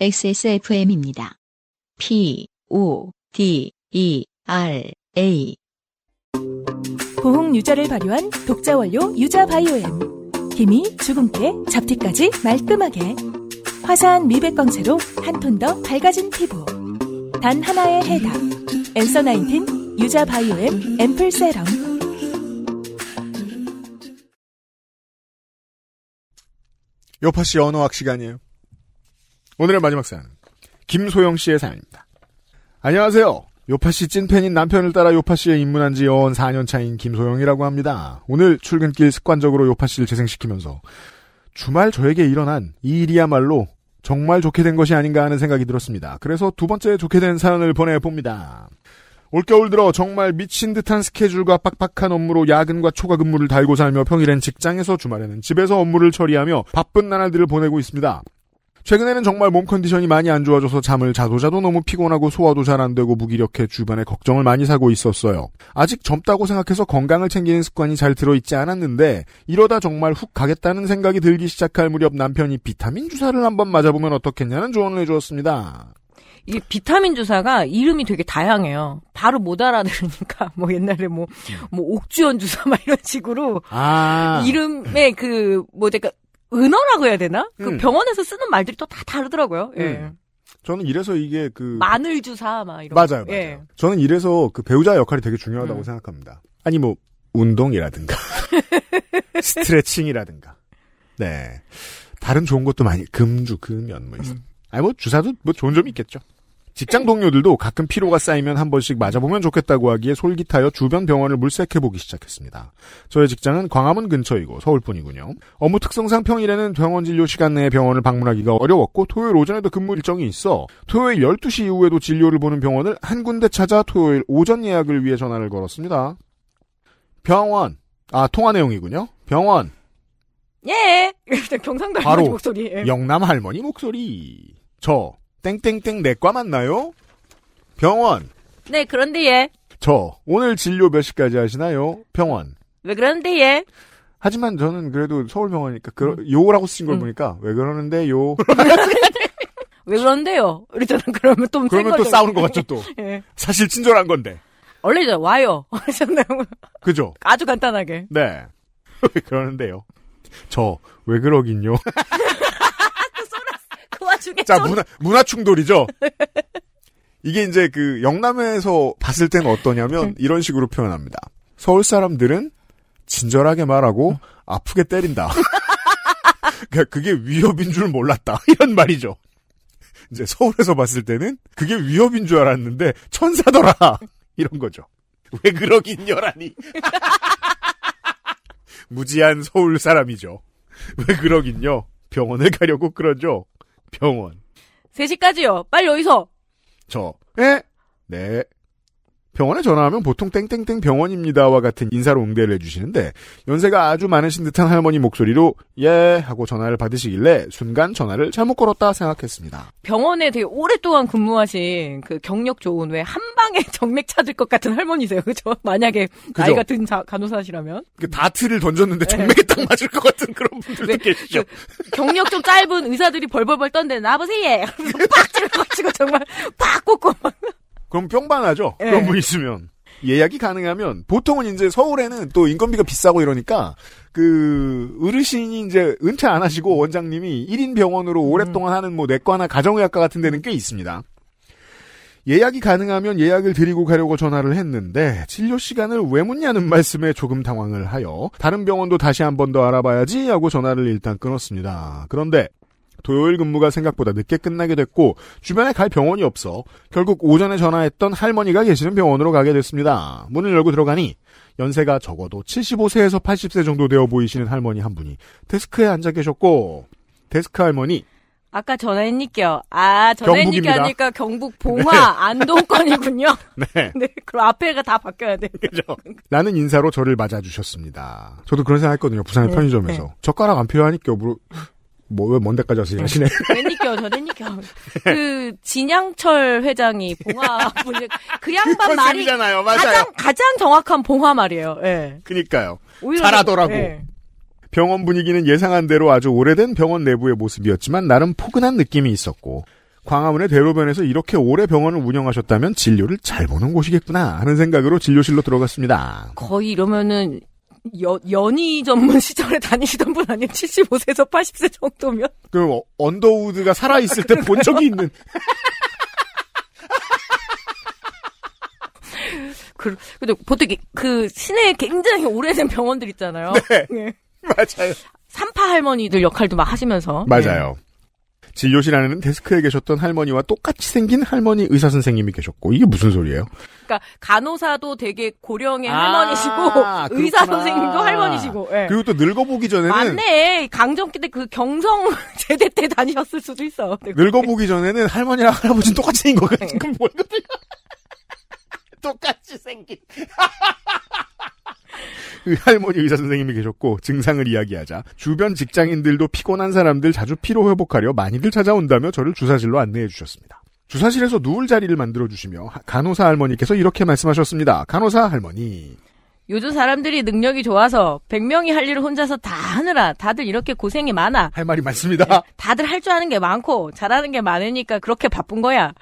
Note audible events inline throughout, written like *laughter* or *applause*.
XSFM입니다. P, O, D, E, R, A. 보홍 유자를 발효한 독자 원료 유자 바이오엠. 힘이 주근깨, 잡티까지 말끔하게. 화사한 미백 광채로 한 톤 더 밝아진 피부. 단 하나의 해답. 엔서 나인틴 유자 바이오엠 앰플 세럼. 요파 씨 언어학 시간이에요. 오늘의 마지막 사연. 김소영 씨의 사연입니다. 안녕하세요. 요파 씨 찐팬인 남편을 따라 요파 씨에 입문한 지 연 4년 차인 김소영이라고 합니다. 오늘 출근길 습관적으로 요파 씨를 재생시키면서 주말 저에게 일어난 이 일이야말로 정말 좋게 된 것이 아닌가 하는 생각이 들었습니다. 그래서 두 번째 좋게 된 사연을 보내봅니다. 올겨울 들어 정말 미친 듯한 스케줄과 빡빡한 업무로 야근과 초과 근무를 달고 살며 평일엔 직장에서 주말에는 집에서 업무를 처리하며 바쁜 나날들을 보내고 있습니다. 최근에는 정말 몸 컨디션이 많이 안 좋아져서 잠을 자도 자도 너무 피곤하고 소화도 잘 안 되고 무기력해 주변에 걱정을 많이 사고 있었어요. 아직 젊다고 생각해서 건강을 챙기는 습관이 잘 들어있지 않았는데 이러다 정말 훅 가겠다는 생각이 들기 시작할 무렵 남편이 비타민 주사를 한번 맞아보면 어떻겠냐는 조언을 해주었습니다. 이게 비타민 주사가 이름이 되게 다양해요. 바로 못 알아들으니까 *laughs* 뭐 옛날에 뭐뭐 옥주현 주사 막 이런 식으로 아 이름에 그뭐 제가 은어라고 해야 되나? 그 음. 병원에서 쓰는 말들이 또 다 다르더라고요. 예. 음. 저는 이래서 이게 그 마늘 주사 막 이런. 맞아요, 거. 맞아요. 예. 저는 이래서 그 배우자 역할이 되게 중요하다고 음. 생각합니다. 아니 뭐 운동이라든가 *laughs* 스트레칭이라든가 네 다른 좋은 것도 많이 금주 금연 뭐 있어. 음. 아니 뭐 주사도 뭐 좋은 점이 있겠죠. 직장 동료들도 가끔 피로가 쌓이면 한 번씩 맞아보면 좋겠다고 하기에 솔깃하여 주변 병원을 물색해보기 시작했습니다. 저의 직장은 광화문 근처이고 서울뿐이군요. 업무 특성상 평일에는 병원 진료 시간 내에 병원을 방문하기가 어려웠고 토요일 오전에도 근무 일정이 있어 토요일 12시 이후에도 진료를 보는 병원을 한 군데 찾아 토요일 오전 예약을 위해 전화를 걸었습니다. 병원. 아, 통화 내용이군요. 병원. 예. *laughs* 경상도 바로 할머니 목소리. 예. 영남 할머니 목소리. 저 땡땡땡 내과 맞나요? 병원. 네, 그런데 예. 저 오늘 진료 몇 시까지 하시나요? 병원. 왜 그런데 예. 하지만 저는 그래도 서울병원이니까 그 요라고 쓰신 걸 음. 보니까 왜 그러는데 요. *laughs* 왜 그런데요? 이러잖아. 그러면 또 그러면 또 싸우는 것 같죠 또. 예. 사실 친절한 건데. 원래 이제 와요. *laughs* 하셨나요? 그죠? 아주 간단하게. 네. *laughs* 왜 그러는데요? 저 왜 그러긴요. 그 와중에 자, 좀- 문화, 문화 충돌이죠? 이게 이제 그 영남에서 봤을 때는 어떠냐면 이런 식으로 표현합니다. 서울 사람들은 친절하게 말하고 아프게 때린다. *laughs* 그러니까 그게 위협인 줄 몰랐다. *laughs* 이런 말이죠. 이제 서울에서 봤을 때는 그게 위협인 줄 알았는데 천사더라. *laughs* 이런 거죠. 왜 그러긴요라니. 무지한 서울 사람이죠. 왜 그러긴요. 병원을 가려고 그러죠. 병원. 3시까지요. 빨리 어디서? 저, 에? 네. 병원에 전화하면 보통 땡땡땡 병원입니다와 같은 인사로 응대를 해주시는데 연세가 아주 많으신 듯한 할머니 목소리로 예 하고 전화를 받으시길래 순간 전화를 잘못 걸었다 생각했습니다. 병원에 되게 오랫동안 근무하신 그 경력 좋은 왜 한 방에 *laughs* 정맥 찾을 것 같은 할머니세요. 그죠? 만약에 나이가 든 자- 간호사시라면. 그 다트를 던졌는데 네. 정맥에 딱 맞을 것 같은 그런 분들도 왜 계시죠. 그 경력 좀 짧은 의사들이 벌벌벌 떤데 나보세요. *laughs* 빡 찔러가지고 정말 팍 꽂고 막. 그럼 뿅반하죠. 예. 그런 분 있으면. 예약이 가능하면 보통은 이제 서울에는 또 인건비가 비싸고 이러니까 그 어르신이 이제 은퇴 안 하시고 원장님이 1인 병원으로 오랫동안 하는 뭐 내과나 가정의학과 같은 데는 꽤 있습니다. 예약이 가능하면 예약을 드리고 가려고 전화를 했는데 진료 시간을 왜 묻냐는 *laughs* 말씀에 조금 당황을 하여 다른 병원도 다시 한 번 더 알아봐야지 하고 전화를 일단 끊었습니다. 그런데 토요일 근무가 생각보다 늦게 끝나게 됐고 주변에 갈 병원이 없어 결국 오전에 전화했던 할머니가 계시는 병원으로 가게 됐습니다. 문을 열고 들어가니 연세가 적어도 75세에서 80세 정도 되어 보이시는 할머니 한 분이 데스크에 앉아 계셨고 데스크 할머니 아까 전화했니까. 아, 경북입니다. 하니까 경북 *laughs* 봉화 안동권이군요. *laughs* 네 *laughs* 네, 그럼 앞에가 다 바뀌어야 돼. 그죠 라는 인사로 저를 맞아주셨습니다. 저도 그런 생각 했거든요. 부산의 네, 편의점에서 젓가락 안 필요하니까 뭐, 뭐 왜 먼 데까지 와서 일하시네. 웬니 껴, 저랬니 껴. 그, 진양철 회장이 봉화, *laughs* 그 양반 말이 컨셉이잖아요. 가장, 가장 정확한 봉화 말이에요. 예. 그니까요. 잘하더라고. 예. 병원 분위기는 예상한 대로 아주 오래된 병원 내부의 모습이었지만 나름 포근한 느낌이 있었고 광화문의 대로변에서 이렇게 오래 병원을 운영하셨다면 진료를 잘 보는 곳이겠구나 하는 생각으로 진료실로 들어갔습니다. 거의 이러면은 여, 연희 전문 *laughs* 시절에 다니시던 분 아니에요? 75세에서 80세 정도면? 그 어, 언더우드가 살아있을 때 본 적이 있는 *laughs* 그, 근데 보통 그 시내에 굉장히 오래된 병원들 있잖아요. 네. 예. *laughs* 맞아요. 산파 할머니들 역할도 막 하시면서. 맞아요. 진료실 안에는 데스크에 계셨던 할머니와 똑같이 생긴 할머니 의사 선생님이 계셨고 이게 무슨 소리예요? 그러니까 간호사도 되게 고령의 아, 할머니시고 의사 그렇구나. 선생님도 할머니시고. 예. 그리고 또 늙어보기 전에는 맞네. 강정기 때 그 경성 *laughs* 제대 때 다니셨을 수도 있어. 늙어보기 전에는 할머니랑 할아버지는 똑같이 생긴 거 같은 네. *laughs* 똑같이 생긴. *laughs* 그 할머니 의사 선생님이 계셨고 증상을 이야기하자 주변 직장인들도 피곤한 사람들 자주 피로 회복하려 많이들 찾아온다며 저를 주사실로 안내해 주셨습니다. 주사실에서 누울 자리를 만들어 주시며 하- 간호사 할머니께서 이렇게 말씀하셨습니다. 간호사 할머니. 요즘 사람들이 능력이 좋아서 100명이 할 일을 혼자서 다 하느라 다들 이렇게 고생이 많아. 할 말이 많습니다. 다들 할 줄 아는 게 많고 잘하는 게 많으니까 그렇게 바쁜 거야.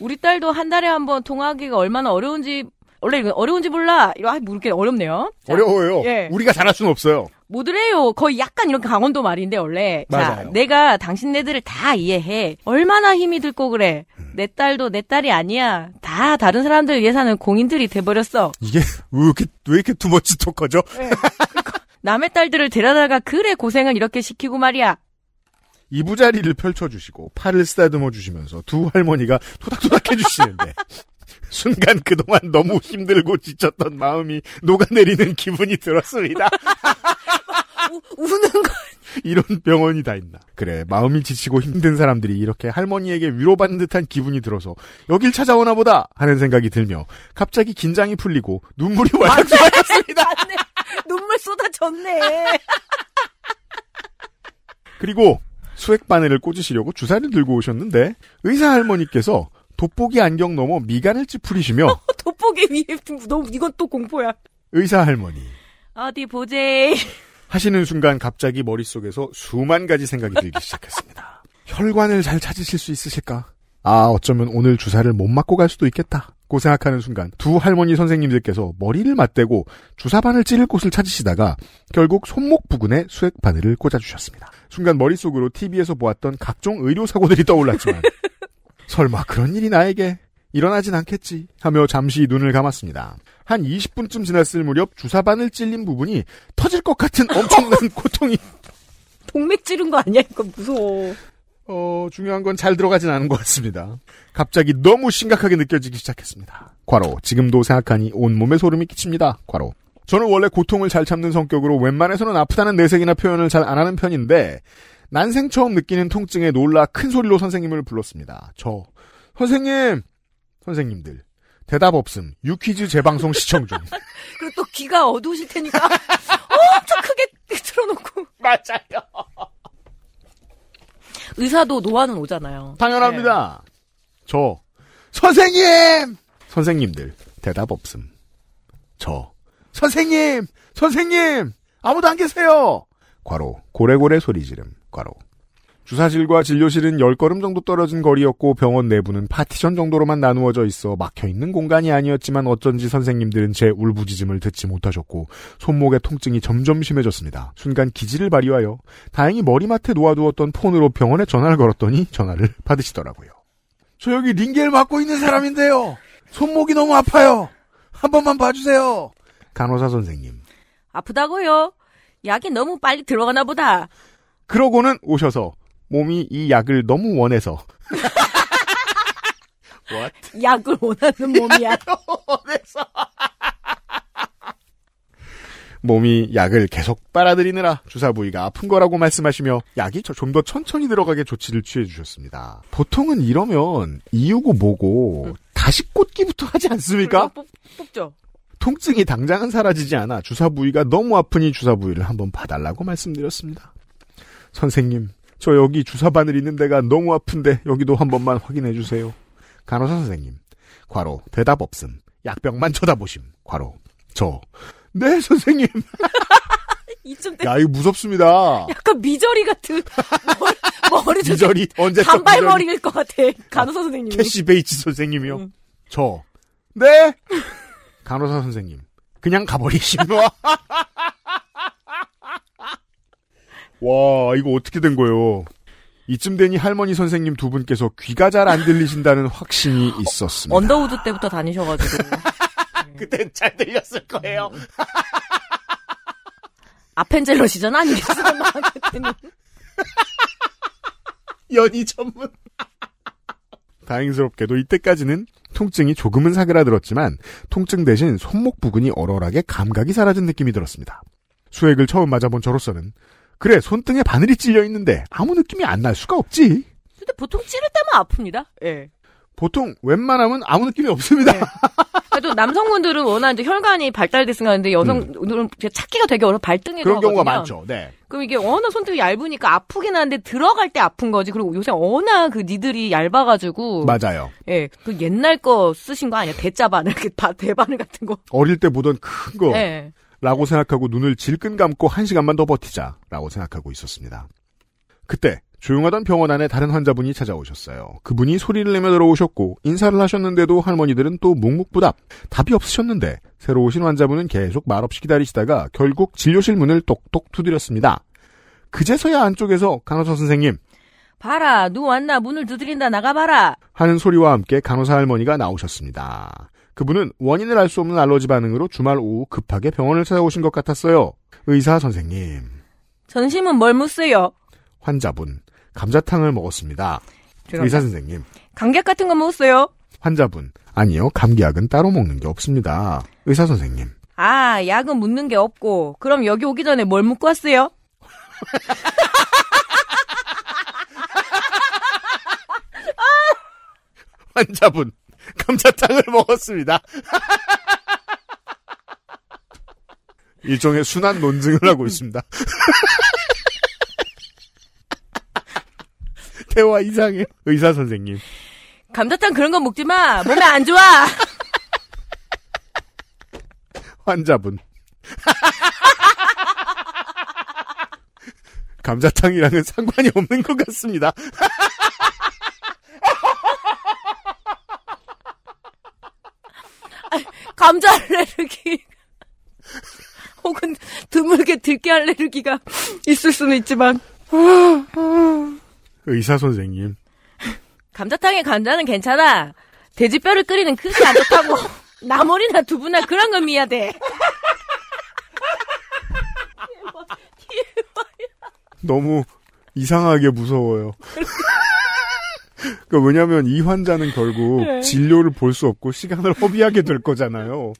우리 딸도 한 달에 한 번 통화하기가 얼마나 어려운지 원래 이거 어려운지 몰라. 이거 아, 모르게 어렵네요. 자, 어려워요. 예. 우리가 잘할 수는 없어요. 뭐드래요. 거의 약간 이런 강원도 말인데 원래. 자, 맞아요. 내가 당신네들을 다 이해해. 얼마나 힘이 들고 그래. 내 딸도 내 딸이 아니야. 다 다른 사람들 위해 사는 공인들이 돼버렸어. 이게 왜 이렇게 왜 이렇게 두머치 토커죠? 남의 딸들을 데려다가 그래 고생을 이렇게 시키고 말이야. 이부자리를 펼쳐주시고 팔을 쓰다듬어 주시면서 두 할머니가 토닥토닥 해주시는데 *laughs* 순간 그동안 너무 힘들고 지쳤던 마음이 녹아내리는 기분이 들었습니다. 우, 우는 거. 이런 병원이 다 있나. 그래 마음이 지치고 힘든 사람들이 이렇게 할머니에게 위로받는 듯한 기분이 들어서 여길 찾아오나 보다 하는 생각이 들며 갑자기 긴장이 풀리고 눈물이 와락 쏟아졌습니다. 맞네. 눈물 쏟아졌네. 그리고 수액 바늘을 꽂으시려고 주사를 들고 오셨는데 의사 할머니께서 돋보기 안경 넘어 미간을 찌푸리시며 *laughs* 돋보기 위에 너무 이건 또 공포야. 의사 할머니 어디 보제. 하시는 순간 갑자기 머릿속에서 수만 가지 생각이 들기 시작했습니다. 혈관을 잘 찾으실 수 있으실까? 아, 어쩌면 오늘 주사를 못 맞고 갈 수도 있겠다. 고 생각하는 순간 두 할머니 선생님들께서 머리를 맞대고 주사바늘 찌를 곳을 찾으시다가 결국 손목 부근에 수액 바늘을 꽂아주셨습니다. 순간 머릿속으로 TV에서 보았던 각종 의료 사고들이 떠올랐지만 *laughs* 설마 그런 일이 나에게 일어나진 않겠지 하며 잠시 눈을 감았습니다. 한 20분쯤 지났을 무렵 주사바늘 찔린 부분이 터질 것 같은 엄청난 *laughs* 고통이 동맥 찌른 거 아니야? 이거 무서워. 어, 중요한 건 잘 들어가진 않은 것 같습니다. 갑자기 너무 심각하게 느껴지기 시작했습니다. 과로, 지금도 생각하니 온몸에 소름이 끼칩니다. 과로. 저는 원래 고통을 잘 참는 성격으로 웬만해서는 아프다는 내색이나 표현을 잘 안 하는 편인데, 난생 처음 느끼는 통증에 놀라 큰 소리로 선생님을 불렀습니다. 저, 선생님! 선생님들. 대답 없음. 유퀴즈 재방송 시청 중. *laughs* 그리고 또 귀가 어두우실 테니까 *laughs* 엄청 크게 틀어놓고. *laughs* 맞아요. 의사도 노화는 오잖아요. 당연합니다. 저 선생님 선생님들 대답 없음. 저 선생님 선생님 아무도 안 계세요. 과로 고래고래 소리 지름 과로 주사실과 진료실은 10걸음 정도 떨어진 거리였고 병원 내부는 파티션 정도로만 나누어져 있어 막혀있는 공간이 아니었지만 어쩐지 선생님들은 제 울부짖음을 듣지 못하셨고 손목의 통증이 점점 심해졌습니다. 순간 기지를 발휘하여 다행히 머리맡에 놓아두었던 폰으로 병원에 전화를 걸었더니 전화를 *laughs* 받으시더라고요. 저 여기 링겔 맞고 있는 사람인데요. 손목이 너무 아파요. 한 번만 봐주세요. 간호사 선생님. 아프다고요? 약이 너무 빨리 들어가나 보다. 그러고는 오셔서 몸이 이 약을 너무 원해서 약을 원하는 몸이야. *laughs* 몸이 약을 계속 빨아들이느라 주사 부위가 아픈 거라고 말씀하시며 약이 좀 더 천천히 들어가게 조치를 취해 주셨습니다. 보통은 이러면 이유고 뭐고 다시 꽂기부터 하지 않습니까? 뽑, 뽑죠. 통증이 당장은 사라지지 않아 주사 부위가 너무 아프니 주사 부위를 한번 봐달라고 말씀드렸습니다. 선생님, 저 여기 주사 바늘 있는 데가 너무 아픈데 여기도 한 번만 확인해 주세요. 간호사 선생님, 과로 대답 없음. 약병만 쳐다보심. 과로 저. 네 선생님. *laughs* 이쯤 때 야, 이거 무섭습니다. 약간 미저리 같은 머리, 머리 *laughs* 좀 미저리, 언제? 단발머리일 것 같아. 간호사 선생님이. 캐시 베이츠 선생님이요. 응. 저. 네? *laughs* 간호사 선생님. 그냥 가버리시면. 와, 이거 어떻게 된 거예요? 이쯤 되니 할머니 선생님 두 분께서 귀가 잘 안 들리신다는 확신이 있었습니다. 언더우드 때부터 다니셔가지고. *laughs* 그땐 잘 들렸을 거예요. *laughs* 아펜젤러 시절 아니겠어요? *laughs* 연희 전문. 다행스럽게도 이때까지는 통증이 조금은 사그라들었지만 통증 대신 손목 부근이 얼얼하게 감각이 사라진 느낌이 들었습니다. 수액을 처음 맞아본 저로서는 그래 손등에 바늘이 찔려 있는데 아무 느낌이 안 날 수가 없지. 근데 보통 찌를 때만 아픕니다. 예. 보통 웬만하면 아무 느낌이 없습니다. 네. 그래도 남성분들은 워낙 이제 혈관이 발달됐으니까 하는데 여성들은 찾기가 되게 어려 발등에도 그런 경우가 하거든요. 많죠. 네. 그럼 이게 워낙 손등이 얇으니까 아프긴 한데 들어갈 때 아픈 거지. 그리고 요새 워낙 그 니들이 얇아가지고. 맞아요. 예. 그 옛날 거 쓰신 거 아니야? 바- 대바늘 같은 거. 어릴 때 보던 큰 거. 예. 라고 생각하고 눈을 질끈 감고 한 시간만 더 버티자 라고 생각하고 있었습니다. 그때 조용하던 병원 안에 다른 환자분이 찾아오셨어요. 그분이 소리를 내며 들어오셨고 인사를 하셨는데도 할머니들은 또 묵묵부답 답이 없으셨는데 새로 오신 환자분은 계속 말없이 기다리시다가 결국 진료실 문을 똑똑 두드렸습니다. 그제서야 안쪽에서 간호사 선생님 봐라, 누 왔나? 문을 두드린다, 나가봐라. 하는 소리와 함께 간호사 할머니가 나오셨습니다. 그분은 원인을 알 수 없는 알러지 반응으로 주말 오후 급하게 병원을 찾아오신 것 같았어요. 의사 선생님, 전심은 뭘 묻어요? 환자분, 감자탕을 먹었습니다. 의사 선생님, 감기약 같은 거 먹었어요? 환자분, 아니요, 감기약은 따로 먹는 게 없습니다. 의사 선생님, 아, 약은 묻는 게 없고. 그럼 여기 오기 전에 뭘 묻고 왔어요? *laughs* 환자분, *laughs* 감자탕을 먹었습니다. *laughs* 일종의 순환 논증을 하고 있습니다. *laughs* 대화 이상해. 의사 선생님. 감자탕 그런 거 먹지 마. 몸에 안 좋아. 환자분. 감자탕이랑은 상관이 없는 것 같습니다. 감자 알레르기. *laughs* 혹은 드물게 들깨 알레르기가 있을 수는 있지만. 의사 선생님. 감자탕에 감자는 괜찮아. 돼지뼈를 끓이는 그게 안 좋다고. 나물이나 두부나 그런 건 미야 돼. 너무 이상하게 무서워요. *laughs* 그러니까 왜냐하면 이 환자는 결국 네. 진료를 볼 수 없고 시간을 허비하게 될 거잖아요.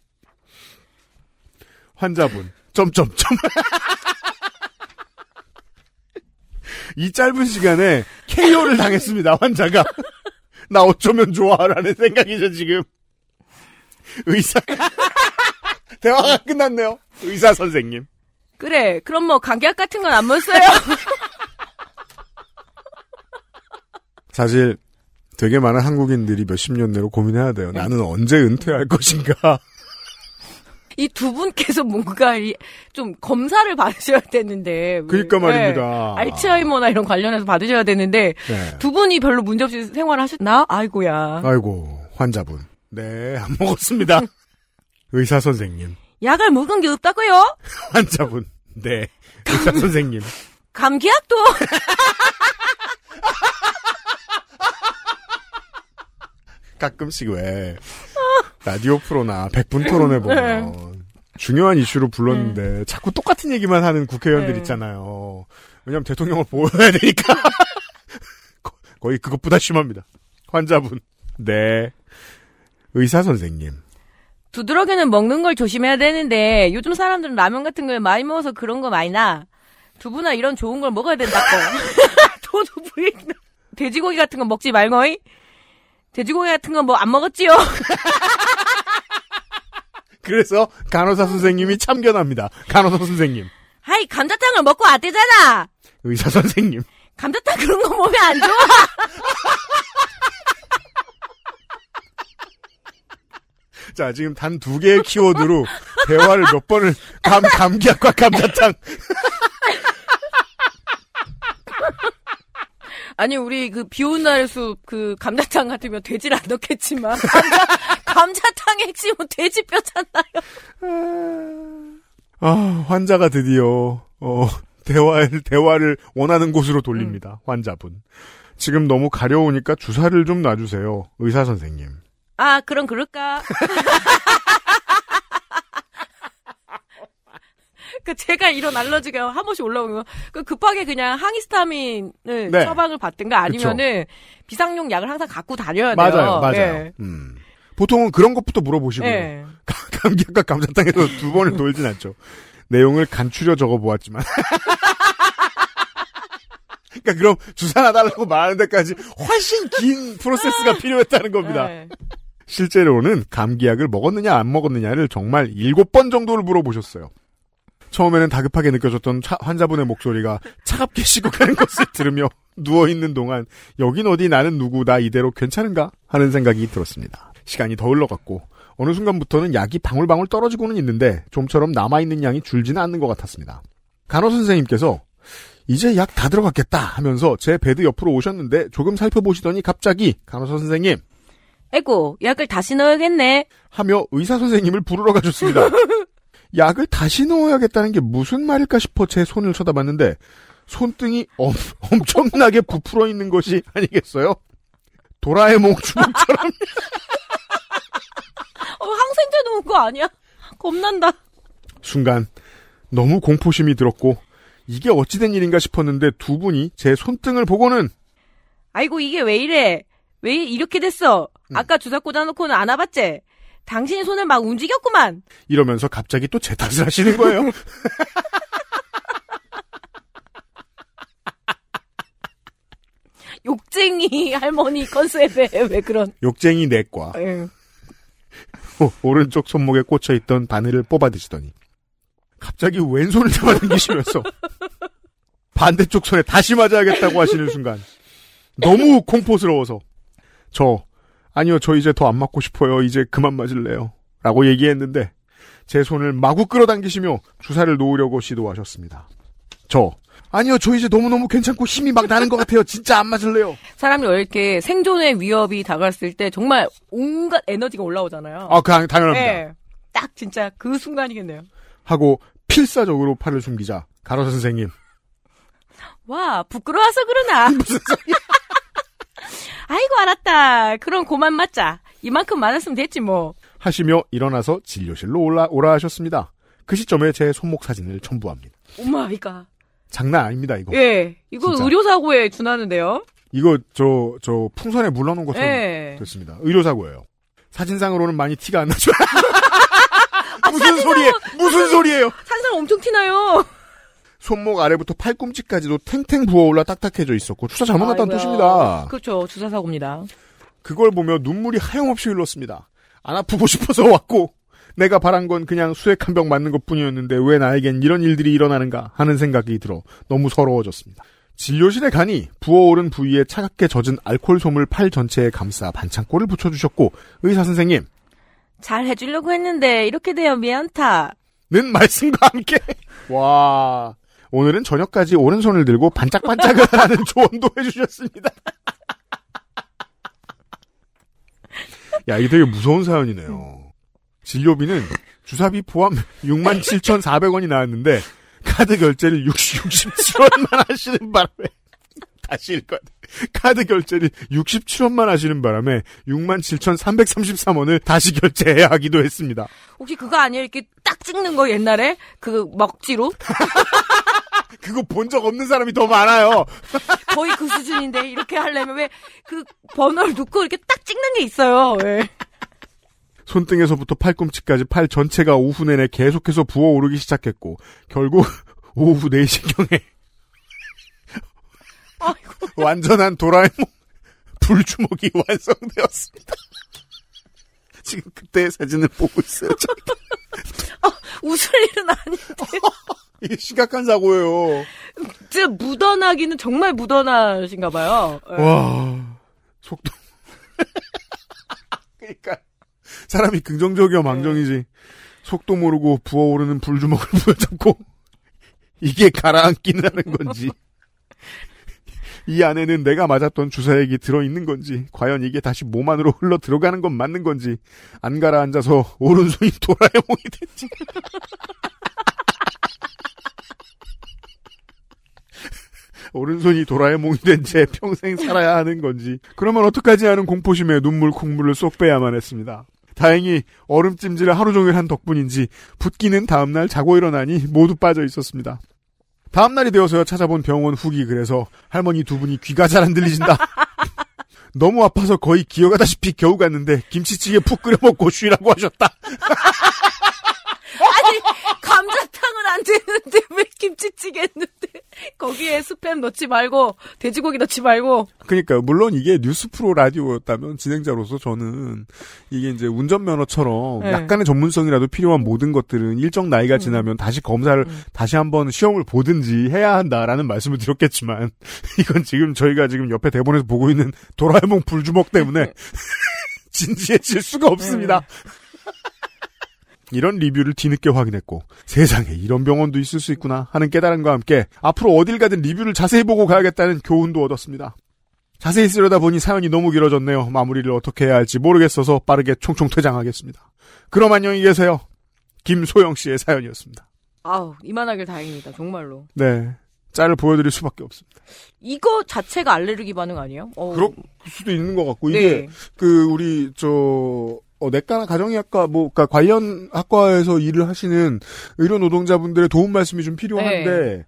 환자분. 점점점. *laughs* 이 짧은 시간에 KO를 당했습니다. 환자가. 나 어쩌면 좋아라는 생각이죠 지금. 의사가 *laughs* 대화가 끝났네요. 의사 선생님. 그래. 그럼 뭐 감기약 같은 건 안 먹었어요? *laughs* 사실 되게 많은 한국인들이 몇십 년 내로 고민해야 돼요. 나는 언제 은퇴할 것인가. *laughs* 이 두 분께서 뭔가 이- 좀 검사를 받으셔야 되는데. 그러니까 네. 말입니다. 알츠하이머나 이런 관련해서 받으셔야 되는데 네. 두 분이 별로 문제없이 생활하셨나? 아이고야. 아이고 환자분. 네, 안 먹었습니다. *laughs* 의사 선생님. 약을 먹은 게 없다고요? *laughs* 환자분. 네. 의사 선생님. 감기약도 가끔씩 왜 라디오 프로나 백분 토론에 보면 중요한 이슈로 불렀는데 자꾸 똑같은 얘기만 하는 국회의원들 네. 있잖아요. 왜냐면 대통령을 보호해야 되니까. *laughs* 거- 거의 그것보다 심합니다. 환자분. 네. 의사 선생님. 두드러기는 먹는 걸 조심해야 되는데 요즘 사람들은 라면 같은 걸 많이 먹어서 그런 거 많이 나. 두부나 이런 좋은 걸 먹어야 된다고. *laughs* 도두부리 돼지고기 같은 거 먹지 말고이. 돼지고기 같은 건 뭐 안 먹었지요? *laughs* 그래서 간호사 선생님이 참견합니다. 간호사 선생님. 하이 감자탕을 먹고 왔대잖아. 의사 선생님. 감자탕 그런 거 몸에 안 좋아. *laughs* 자, 지금 단 두 개의 키워드로 대화를 몇 번을 감 감기약과 감자탕 *laughs* 아니 우리 그 비오는 날수 그 감자탕 같으면 돼지를 안 넣겠지만 감자 *laughs* 감자탕의 핵심은 돼지 뼈잖아요. 아, 환자가 드디어 어, 대화를 대화를 원하는 곳으로 돌립니다. 환자분. 지금 너무 가려우니까 주사를 좀 놔주세요. 의사 선생님. 아 그럼 그럴까? *laughs* 그 제가 이런 알러지가 한 번씩 올라오면 그 급하게 그냥 항히스타민을 네. 처방을 받든가 아니면은 비상용 약을 항상 갖고 다녀야 돼요. 맞아요, 맞아요. 예. 음. 보통은 그런 것부터 물어보시고요. 예. *laughs* 감기약과 감자탕에서 두 번을 *laughs* 돌진 않죠. 내용을 간추려 적어 보았지만. *laughs* 그러니까 그럼 주사 놔달라고 말하는 데까지 훨씬 긴 프로세스가 필요했다는 겁니다. 예. 실제로는 감기약을 먹었느냐 안 먹었느냐를 정말 일곱 번 정도를 물어보셨어요. 처음에는 다급하게 느껴졌던 차- 환자분의 목소리가 차갑게 식어가는 *laughs* 것을 들으며 누워있는 동안 여긴 어디 나는 누구 나 이대로 괜찮은가 하는 생각이 들었습니다. 시간이 더 흘러갔고 어느 순간부터는 약이 방울방울 떨어지고는 있는데 좀처럼 남아있는 양이 줄지는 않는 것 같았습니다. 간호 선생님께서 이제 약 다 들어갔겠다 하면서 제 bed 옆으로 오셨는데 조금 살펴보시더니 갑자기 간호사 선생님 에고 약을 다시 넣어야겠네. 하며 의사 선생님을 부르러 가셨습니다. *laughs* 약을 다시 넣어야겠다는 게 무슨 말일까 싶어 제 손을 쳐다봤는데 손등이 엄, 엄청나게 부풀어 있는 것이 *laughs* 아니겠어요? 도라에몽 주먹처럼 *laughs* 어, 항생제 넣은 거 아니야? 겁난다. 순간 너무 공포심이 들었고 이게 어찌된 일인가 싶었는데 두 분이 제 손등을 보고는 아이고 이게 왜 이래? 왜 이렇게 됐어? 음. 아까 주사 꽂아놓고는 안 와봤지? 당신이 손을 막 움직였구만. 이러면서 갑자기 또 제 탓을 하시는 거예요. *laughs* 욕쟁이 할머니 컨셉에 왜 그런? 욕쟁이 내과 예. 오- 오른쪽 손목에 꽂혀 있던 바늘을 뽑아드시더니 갑자기 왼손을 잡아당기시면서 *laughs* 반대쪽 손에 다시 맞아야겠다고 하시는 순간 너무 공포스러워서 저 아니요 저 이제 더 안 맞고 싶어요 이제 그만 맞을래요 라고 얘기했는데 제 손을 마구 끌어당기시며 주사를 놓으려고 시도하셨습니다 저 아니요 저 이제 너무너무 괜찮고 힘이 막 나는 것 같아요 진짜 안 맞을래요 사람이 왜 이렇게 생존의 위협이 다가왔을 때 정말 온갖 에너지가 올라오잖아요. 아 그, 당연합니다 예. 딱 진짜 그 순간이겠네요. 하고 필사적으로 팔을 숨기자 간호 선생님 와 부끄러워서 그러나. *laughs* 무슨 소리야? 아이고 알았다. 그럼 고만 맞자. 이만큼 맞았으면 됐지 뭐. 하시며 일어나서 진료실로 올라 오라 하셨습니다. 그 시점에 제 손목 사진을 첨부합니다. oh my god. 장난 아닙니다 이거. 예. 이거 진짜. 의료사고에 준하는데요. 이거 저저 풍선에 물 넣는 것처럼 예. 됐습니다. 의료사고예요. 사진상으로는 많이 티가 안 나죠. *laughs* 아, 무슨 소리에 무슨 소리예요? 산상 엄청 티나요. 손목 아래부터 팔꿈치까지도 탱탱 부어올라 딱딱해져 있었고 주사 잘못 났다는. 뜻입니다. 그렇죠. 주사 사고입니다. 그걸 보며 눈물이 하염없이 흘렀습니다. 안 아프고 *laughs* 싶어서 왔고 내가 바란 건 그냥 수액 한 병 맞는 것뿐이었는데 왜 나에겐 이런 일들이 일어나는가 하는 생각이 들어 너무 서러워졌습니다. 진료실에 가니 부어오른 부위에 차갑게 젖은 알코올 솜을 팔 전체에 감싸 반창고를 붙여주셨고 의사 선생님 잘 해주려고 했는데 이렇게 되어 미안타. 는 말씀과 함께 *laughs* 와 오늘은 저녁까지 오른손을 들고 반짝반짝을 *laughs* 하는 조언도 해주셨습니다. *laughs* 야 이게 되게 무서운 사연이네요. 진료비는 주사비 포함 67,400원이 나왔는데 카드 결제를 60, 67원만 하시는 바람에 *laughs* 다시 읽어야 돼. 카드 결제를 67원만 하시는 바람에 67,333원을 다시 결제해야 하기도 했습니다. 혹시 그거 아니에요? 이렇게 딱 찍는 거 옛날에? 그 먹지로? 그거 본 적 없는 사람이 더 많아요. *laughs* 거의 그 수준인데 이렇게 하려면 왜 그 번호를 놓고 이렇게 딱 찍는 게 있어요. 예. 손등에서부터 팔꿈치까지 팔 전체가 오후 내내 계속해서 부어오르기 시작했고 결국 *laughs* 오후 4시경에 완전한 도라에몽 불주먹이 완성되었습니다. 지금 그때의 사진을 보고 있어요. 저. 웃을 일은 아닌데. *laughs* 이게 심각한 사고예요. 진짜 묻어나기는 정말 묻어나신가 봐요. 예. 와 속도. *laughs* 그러니까 사람이 긍정적이어 망정이지. 속도 모르고 부어오르는 불주먹을 *laughs* 부여잡고 이게 가라앉기는 하는 건지 이 안에는 내가 맞았던 주사액이 들어있는 건지 과연 이게 다시 몸 안으로 흘러 들어가는 건 맞는 건지 안 가라앉아서 오른손이 *laughs* 도라에몽이 됐지 *laughs* 오른손이 도라에몽이 된 채 평생 살아야 하는 건지 그러면 어떡하지 하는 공포심에 눈물 콧물을 쏙 빼야만 했습니다. 다행히 얼음 찜질을 하루 종일 한 덕분인지 붓기는 다음날 자고 일어나니 모두 빠져 있었습니다. 다음날이 되어서야 찾아본 병원 후기 그래서 할머니 두 분이 귀가 잘 안 들리신다. *laughs* 너무 아파서 거의 기어가다시피 겨우 갔는데 김치찌개 푹 끓여 먹고 쉬라고 하셨다. *laughs* 아니 안 되는데 *laughs* 왜 김치찌개 했는데 거기에 스팸 넣지 말고 돼지고기 넣지 말고 그러니까 물론 이게 뉴스 프로 라디오였다면 진행자로서 저는 이게 이제 운전면허처럼 네. 약간의 전문성이라도 필요한 모든 것들은 일정 나이가 지나면 다시 검사를 음. 다시 한번 시험을 보든지 해야 한다라는 말씀을 드렸겠지만 *laughs* 이건 지금 저희가 지금 옆에 대본에서 보고 있는 도라에몽 불주먹 때문에 *laughs* 진지해질 수가 없습니다. 네. 이런 리뷰를 뒤늦게 확인했고 세상에 이런 병원도 있을 수 있구나 하는 깨달음과 함께 앞으로 어딜 가든 리뷰를 자세히 보고 가야겠다는 교훈도 얻었습니다. 자세히 쓰려다 보니 사연이 너무 길어졌네요. 마무리를 어떻게 해야 할지 모르겠어서 빠르게 총총 퇴장하겠습니다. 그럼 안녕히 계세요. 김소영 씨의 사연이었습니다. 아우 이만하길 다행입니다 정말로 네. 짤을 보여드릴 수밖에 없습니다. 이거 자체가 알레르기 반응 아니에요? 어, 그럴 수도 있는 것 같고 이게 네. 그 우리 저 어, 내과나 가정의학과 뭐 그러니까 관련 학과에서 일을 하시는 의료 노동자분들의 도움 말씀이 좀 필요한데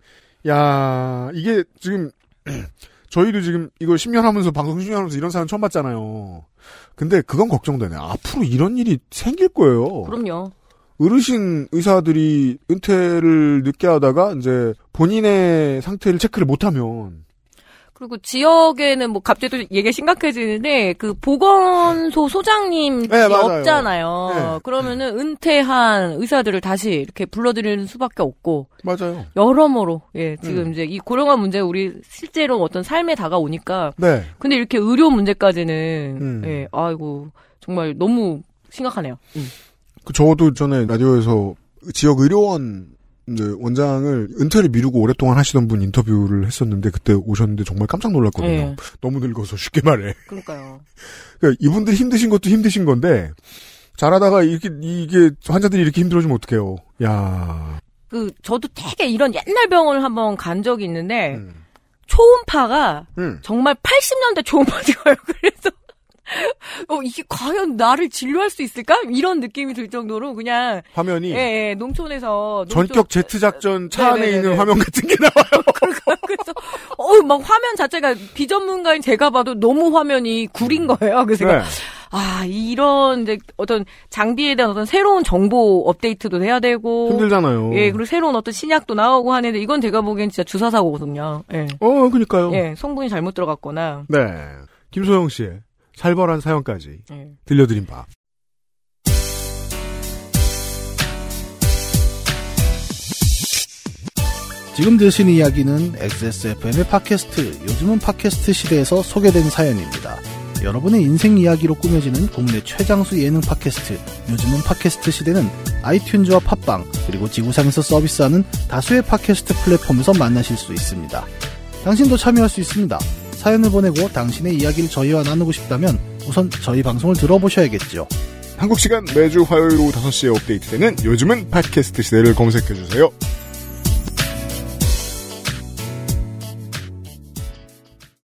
야 이게 지금 *clears throat* 저희도 지금 이거 10년 하면서 방송 10년 하면서 이런 사연 처음 봤잖아요. 근데 그건 걱정되네. 앞으로 이런 일이 생길 거예요. 그럼요 어르신 의사들이 은퇴를 늦게 하다가 이제 본인의 상태를 체크를 못하면 그리고 지역에는 뭐 갑자기 또 얘기가 심각해지는데 그 보건소 소장님이 네. 없잖아요. 네. 그러면은 은퇴한 의사들을 다시 이렇게 불러들이는 수밖에 없고 맞아요. 여러모로 예 지금 음. 이제 이 고령화 문제 우리 실제로 어떤 삶에 다가오니까 네. 근데 이렇게 의료 문제까지는 음. 예 아이고 정말 너무 심각하네요. 음. 그 저도 전에 라디오에서 지역 의료원 이제 원장을 은퇴를 미루고 오랫동안 하시던 분 인터뷰를 했었는데 그때 오셨는데 정말 깜짝 놀랐거든요. 예. 너무 늙어서 쉽게 말해. 그러니까요. *laughs* 그러니까 이분들 힘드신 것도 힘드신 건데 잘하다가 이렇게 이게 환자들이 이렇게 힘들어지면 어떡해요. 야. 그 저도 되게 이런 옛날 병원을 한번 간 적이 있는데 음. 초음파가 음. 정말 80년대 초음파인가요? *laughs* 그래서 어 이게 과연 나를 진료할 수 있을까? 이런 느낌이 들 정도로 그냥 화면이 예, 예 농촌에서 농촌- 전격 제트 작전 차 안에 네네네네. 있는 화면 같은 게 나와요. *laughs* 그래서 어 막 화면 자체가 비전문가인 제가 봐도 너무 화면이 구린 거예요. 그래서 네. 아 이런 이제 어떤 장비에 대한 어떤 새로운 정보 업데이트도 해야 되고 힘들잖아요. 예 그리고 새로운 어떤 신약도 나오고 하는데 이건 제가 보기엔 진짜 주사 사고거든요. 예. 어, 그니까요. 예, 성분이 잘못 들어갔거나. 네. 김소영 씨의 살벌한 사연까지 예. 들려드린 바. 지금 들으신 이야기는 XSFM의 팟캐스트, 요즘은 팟캐스트 시대에서 소개된 사연입니다. 여러분의 인생 이야기로 꾸며지는 국내 최장수 예능 팟캐스트, 요즘은 팟캐스트 시대는 아이튠즈와 팟빵, 그리고 지구상에서 서비스하는 다수의 팟캐스트 플랫폼에서 만나실 수 있습니다. 당신도 참여할 수 있습니다. 사연을 보내고 당신의 이야기를 저희와 나누고 싶다면 우선 저희 방송을 들어보셔야겠죠. 한국 시간 매주 화요일 오후 5시에 업데이트되는 요즘은 팟캐스트 시대를 검색해주세요.